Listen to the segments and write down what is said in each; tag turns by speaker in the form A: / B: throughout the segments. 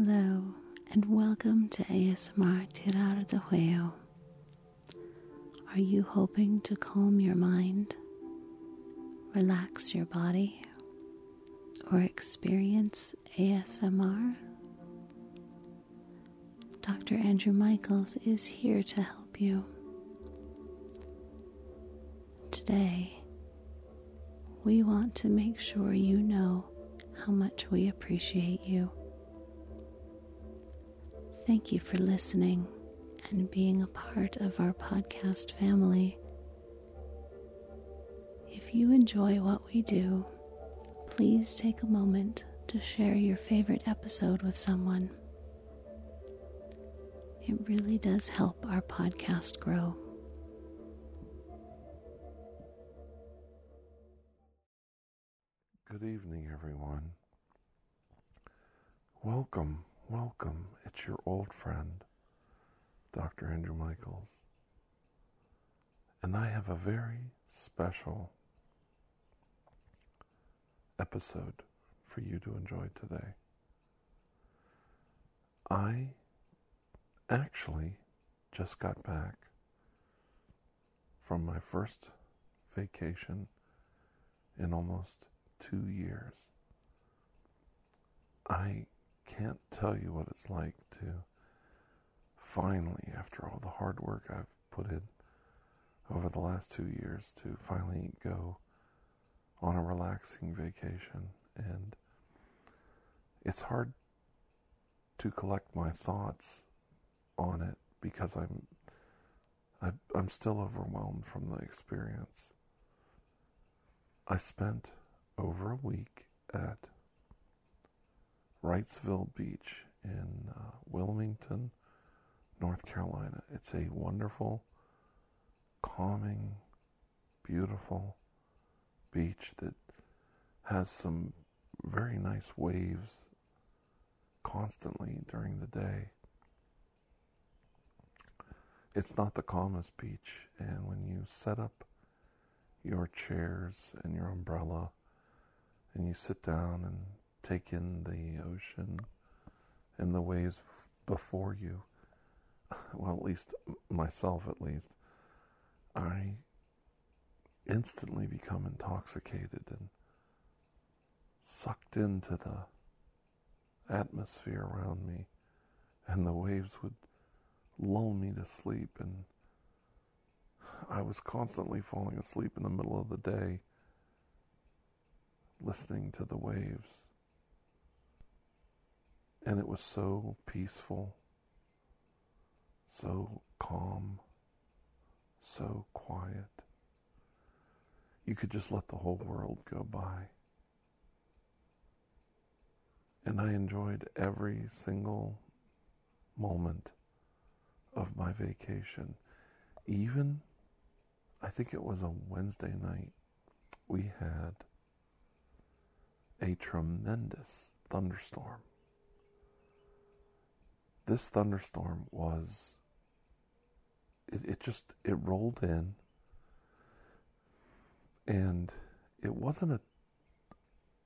A: Hello, and welcome to ASMR Tirar de Juego. Are you hoping to calm your mind, relax your body, or experience ASMR? Dr. Andrew Michaels is here to help you. Today, we want to make sure you know how much we appreciate you. Thank you for listening and being a part of our podcast family. If you enjoy what we do, please take a moment to share your favorite episode with someone. It really does help our podcast grow.
B: Good evening, everyone. Welcome, welcome. It's your old friend, Dr. Andrew Michaels. And I have a very special episode for you to enjoy today. I actually just got back from my first vacation in almost two years. I can't tell you what it's like to finally, after all the hard work I've put in over the last two years, to finally go on a relaxing vacation. And it's hard to collect my thoughts on it because I'm I, I'm still overwhelmed from the experience. I spent over a week at Wrightsville Beach in uh, Wilmington, North Carolina. It's a wonderful, calming, beautiful beach that has some very nice waves constantly during the day. It's not the calmest beach, and when you set up your chairs and your umbrella and you sit down and take in the ocean and the waves before you, well, at least myself, at least, I instantly become intoxicated and sucked into the atmosphere around me, and the waves would lull me to sleep. And I was constantly falling asleep in the middle of the day, listening to the waves. And it was so peaceful, so calm, so quiet. You could just let the whole world go by. And I enjoyed every single moment of my vacation. Even, I think it was a Wednesday night, we had a tremendous thunderstorm. This thunderstorm was, it, it just, it rolled in and it wasn't a,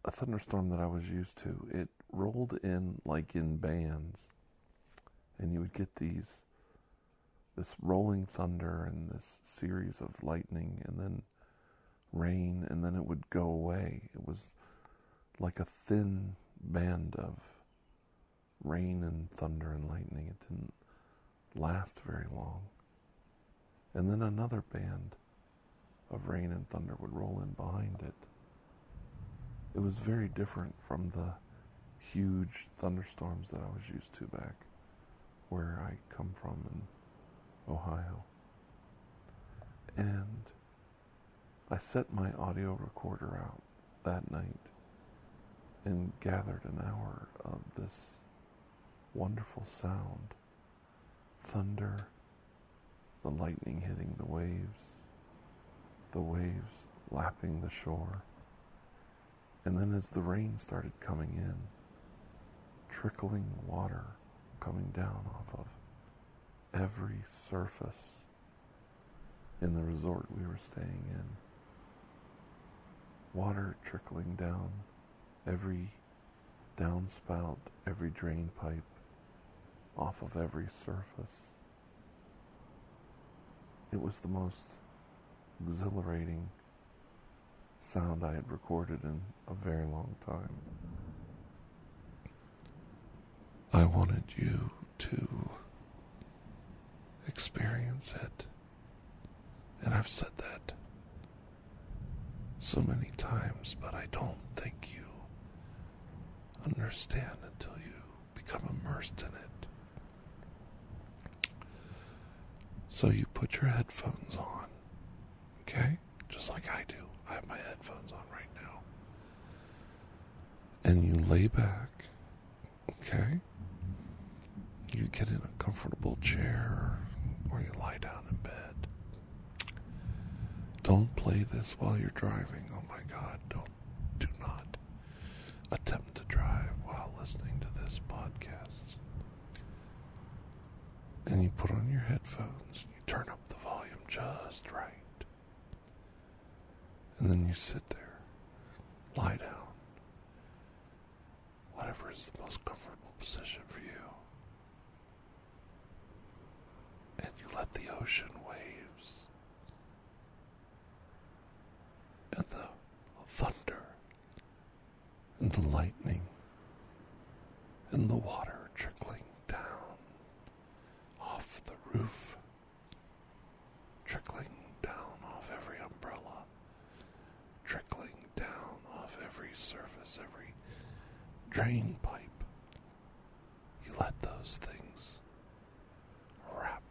B: a thunderstorm that I was used to. It rolled in like in bands and you would get these this rolling thunder and this series of lightning and then rain and then it would go away. It was like a thin band of rain and thunder and lightning. It didn't last very long. And then another band of rain and thunder would roll in behind it. It was very different from the huge thunderstorms that I was used to back where I come from in Ohio. And I set my audio recorder out that night and gathered an hour of this wonderful sound thunder, the lightning hitting the waves, the waves lapping the shore. And then as the rain started coming in, trickling water coming down off of every surface in the resort we were staying in. Water trickling down every downspout, every drain pipe, off of every surface. It was the most exhilarating sound I had recorded in a very long time. I wanted you to experience it. And I've said that so many times, but I don't think you understand until you become immersed in it. So you put your headphones on, okay? Just like I do. I have my headphones on right now. And you lay back, okay? You get in a comfortable chair or you lie down in bed. Don't play this while you're driving. Oh my God, don't, do not attempt to drive while listening to this podcast. And you put on your headphones, and you turn up the volume just right. And then you sit there, lie down, whatever is the most comfortable position for you. And you let the ocean waves and the thunder and the lightning and the water trickling down off the roof, trickling down off every umbrella, trickling down off every surface, every drain pipe. You let those things wrap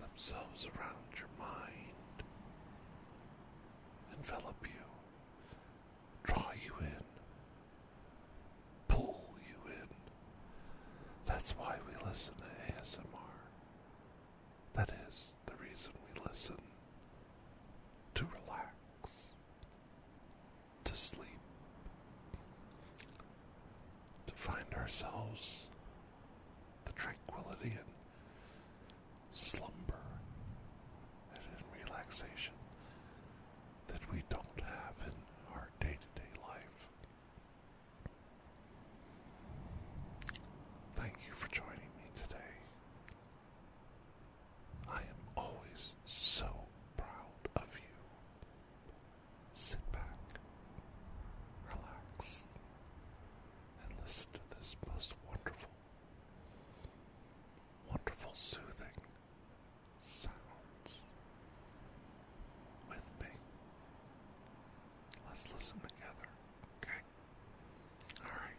B: themselves around your mind, envelop you, draw you in, pull you in. That's why we listen to ASMR. That is the reason we listen to relax, to sleep, to find ourselves Let's listen together. Okay? Alright.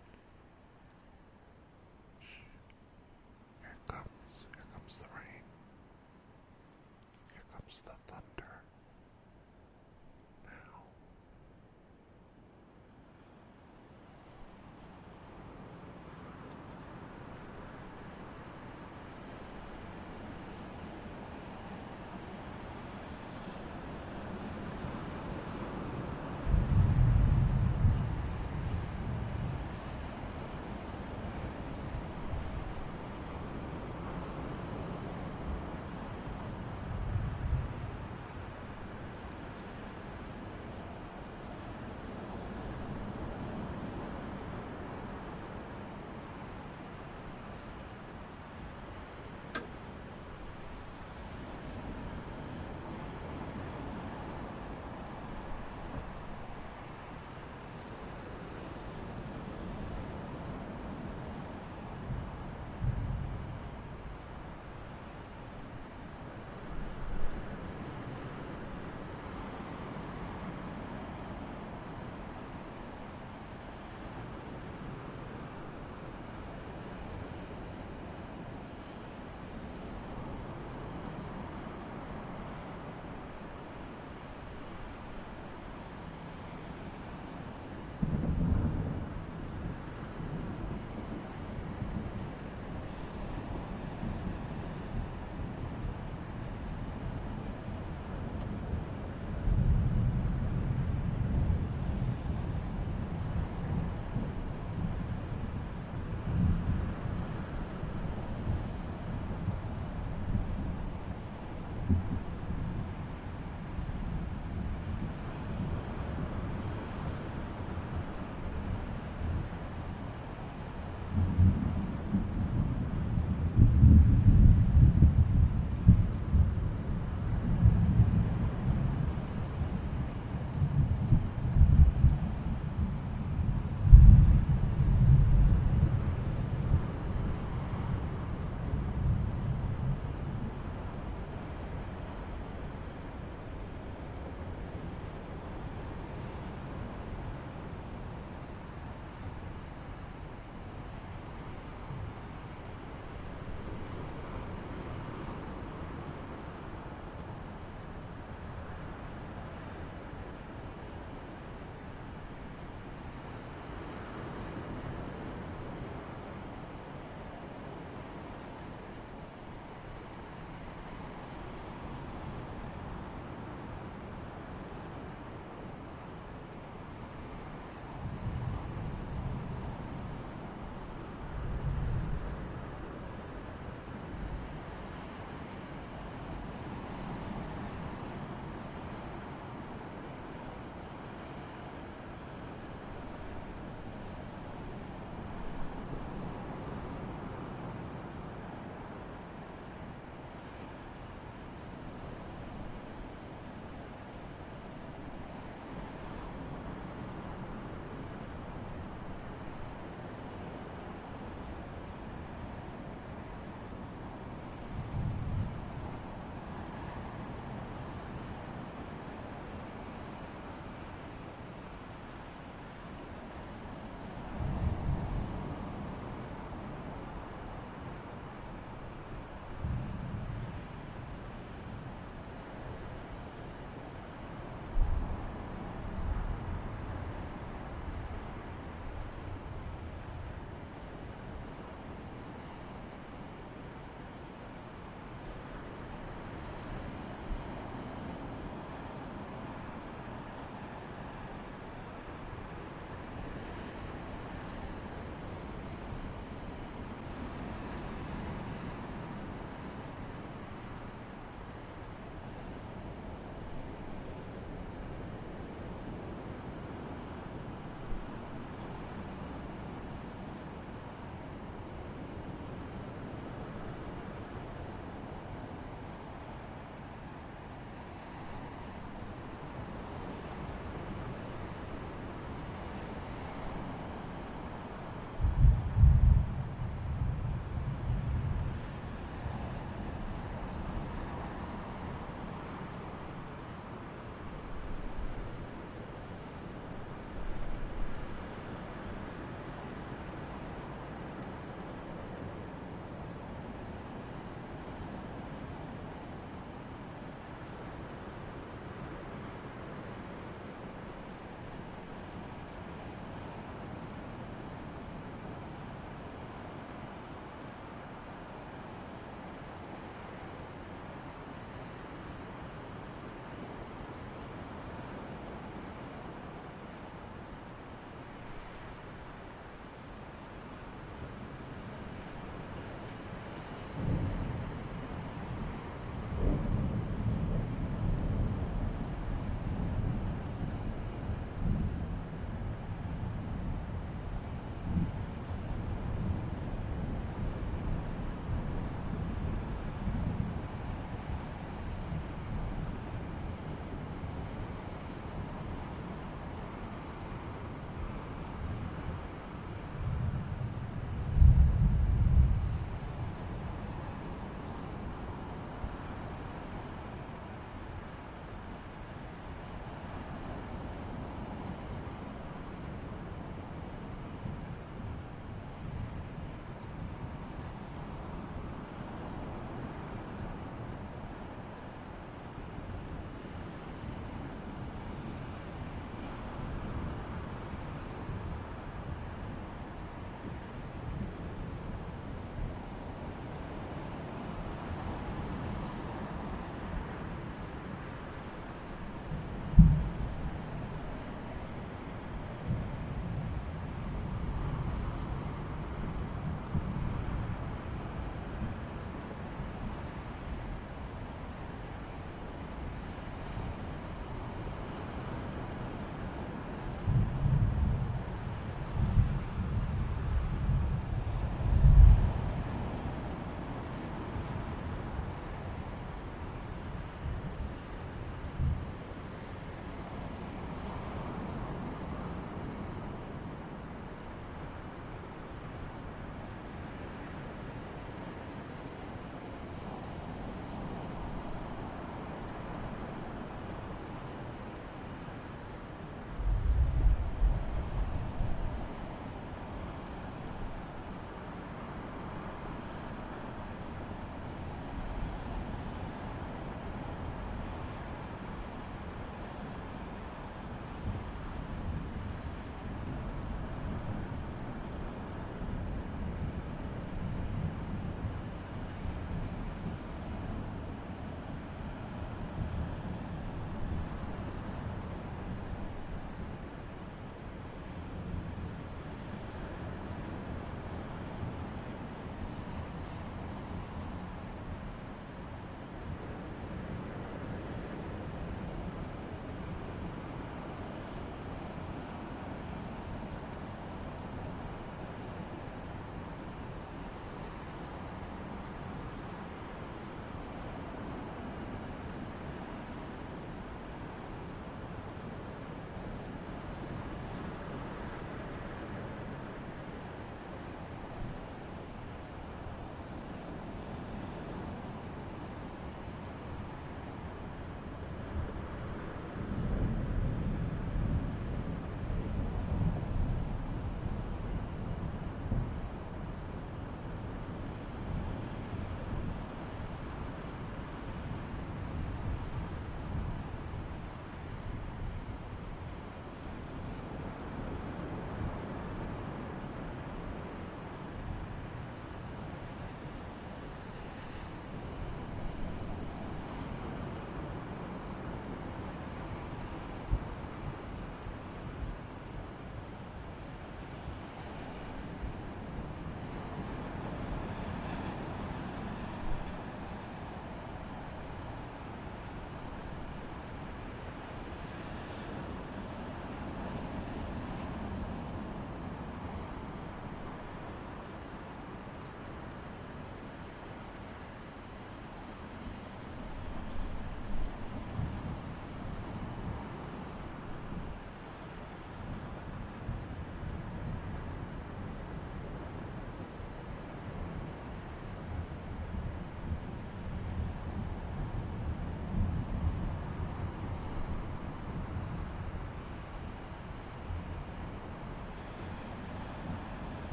B: Here comes. Here comes the rain. Here comes the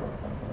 B: Templeton.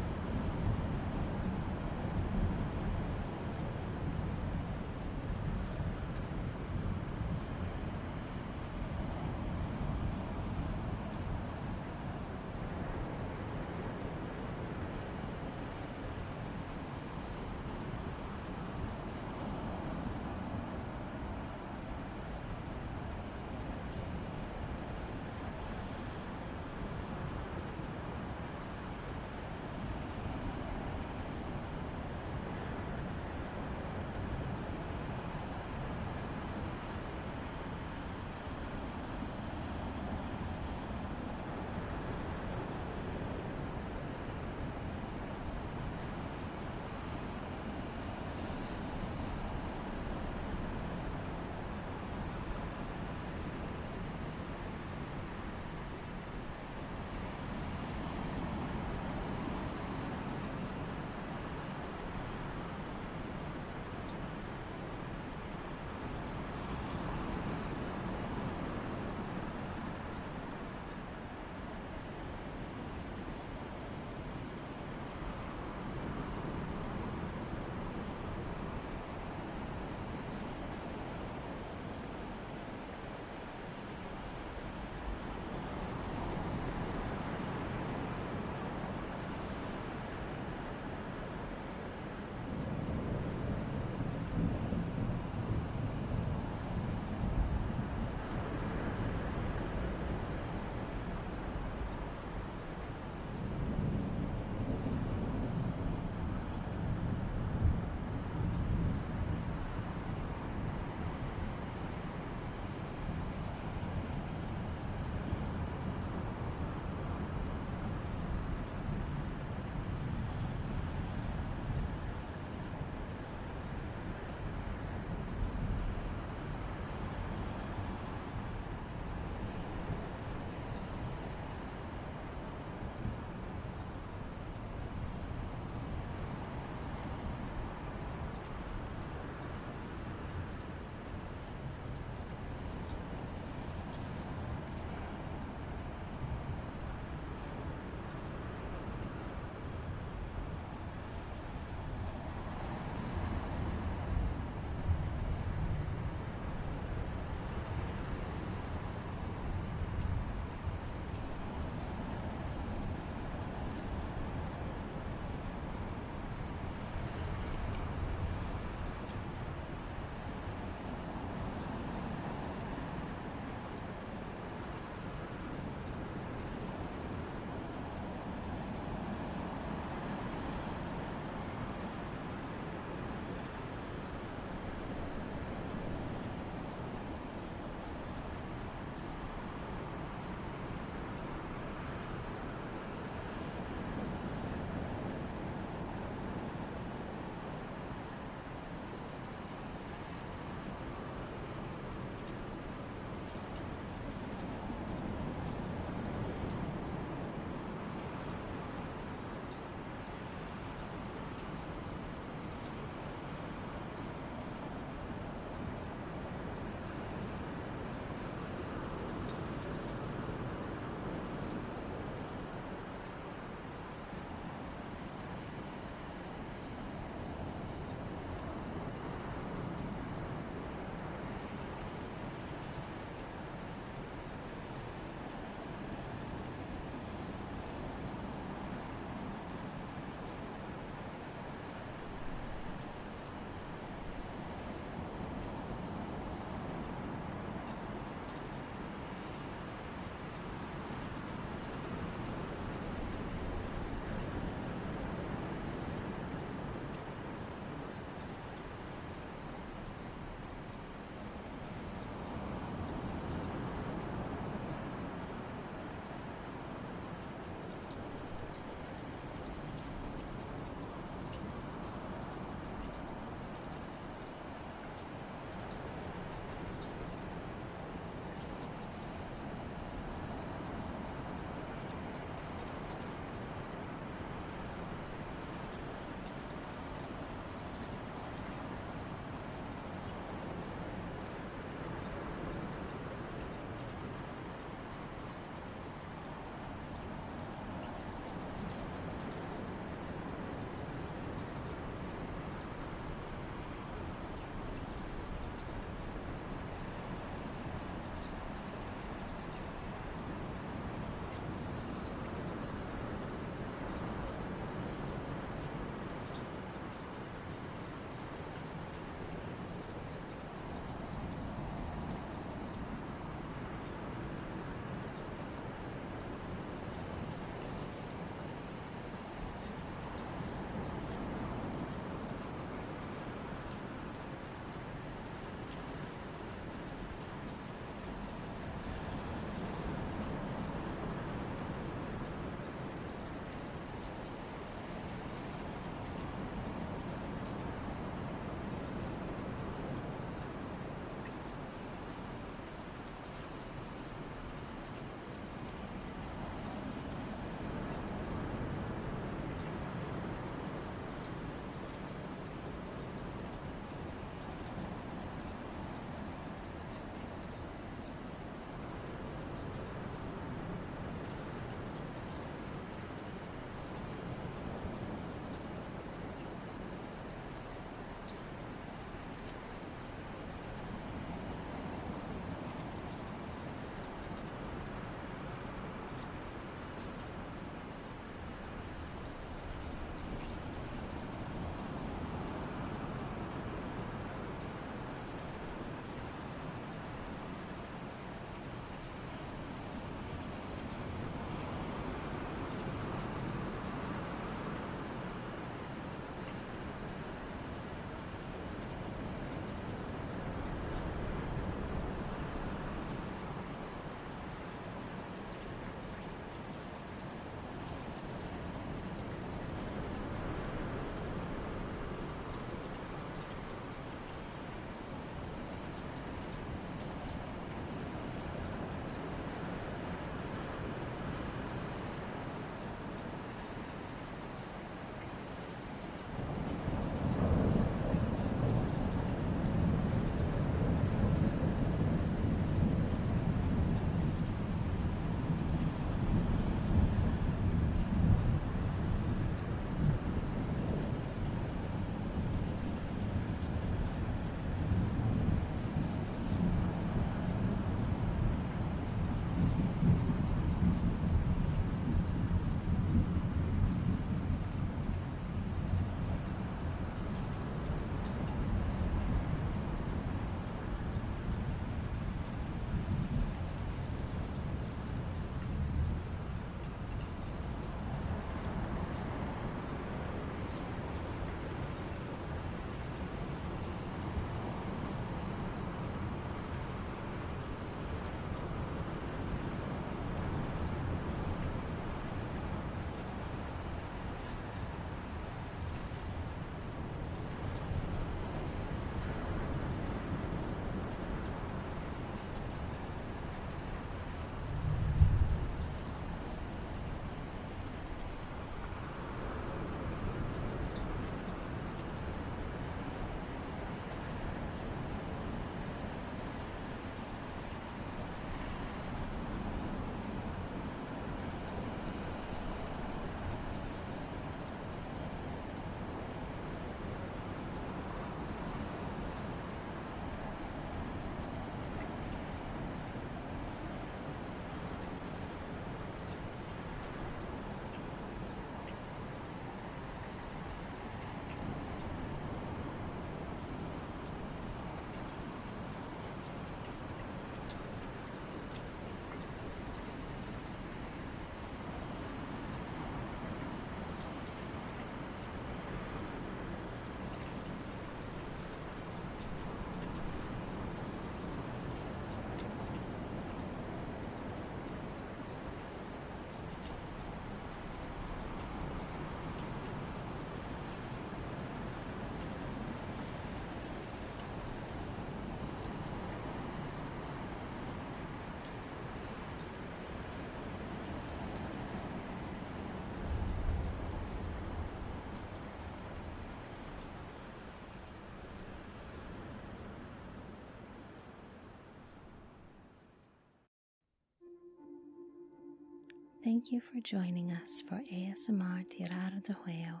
B: Thank you for joining
A: us for ASMR Tirar de Juego.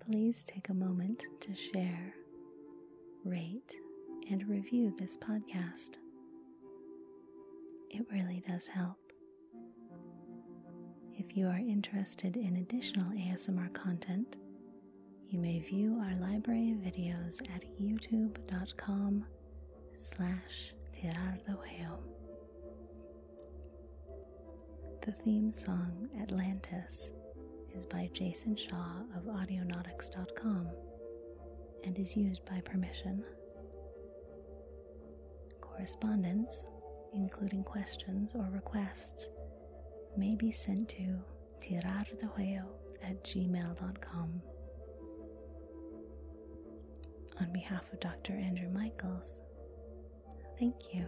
A: Please take a moment to share, rate, and review this podcast. It really does help. If you are interested in additional ASMR content, you may view our library of videos at youtube.com slash tirardejuego. The theme song Atlantis is by Jason Shaw of Audionautix.com and is used by permission. Correspondence, including questions or requests, may be sent to tirardejuego at gmail.com. On behalf of Dr. Andrew Michaels, thank you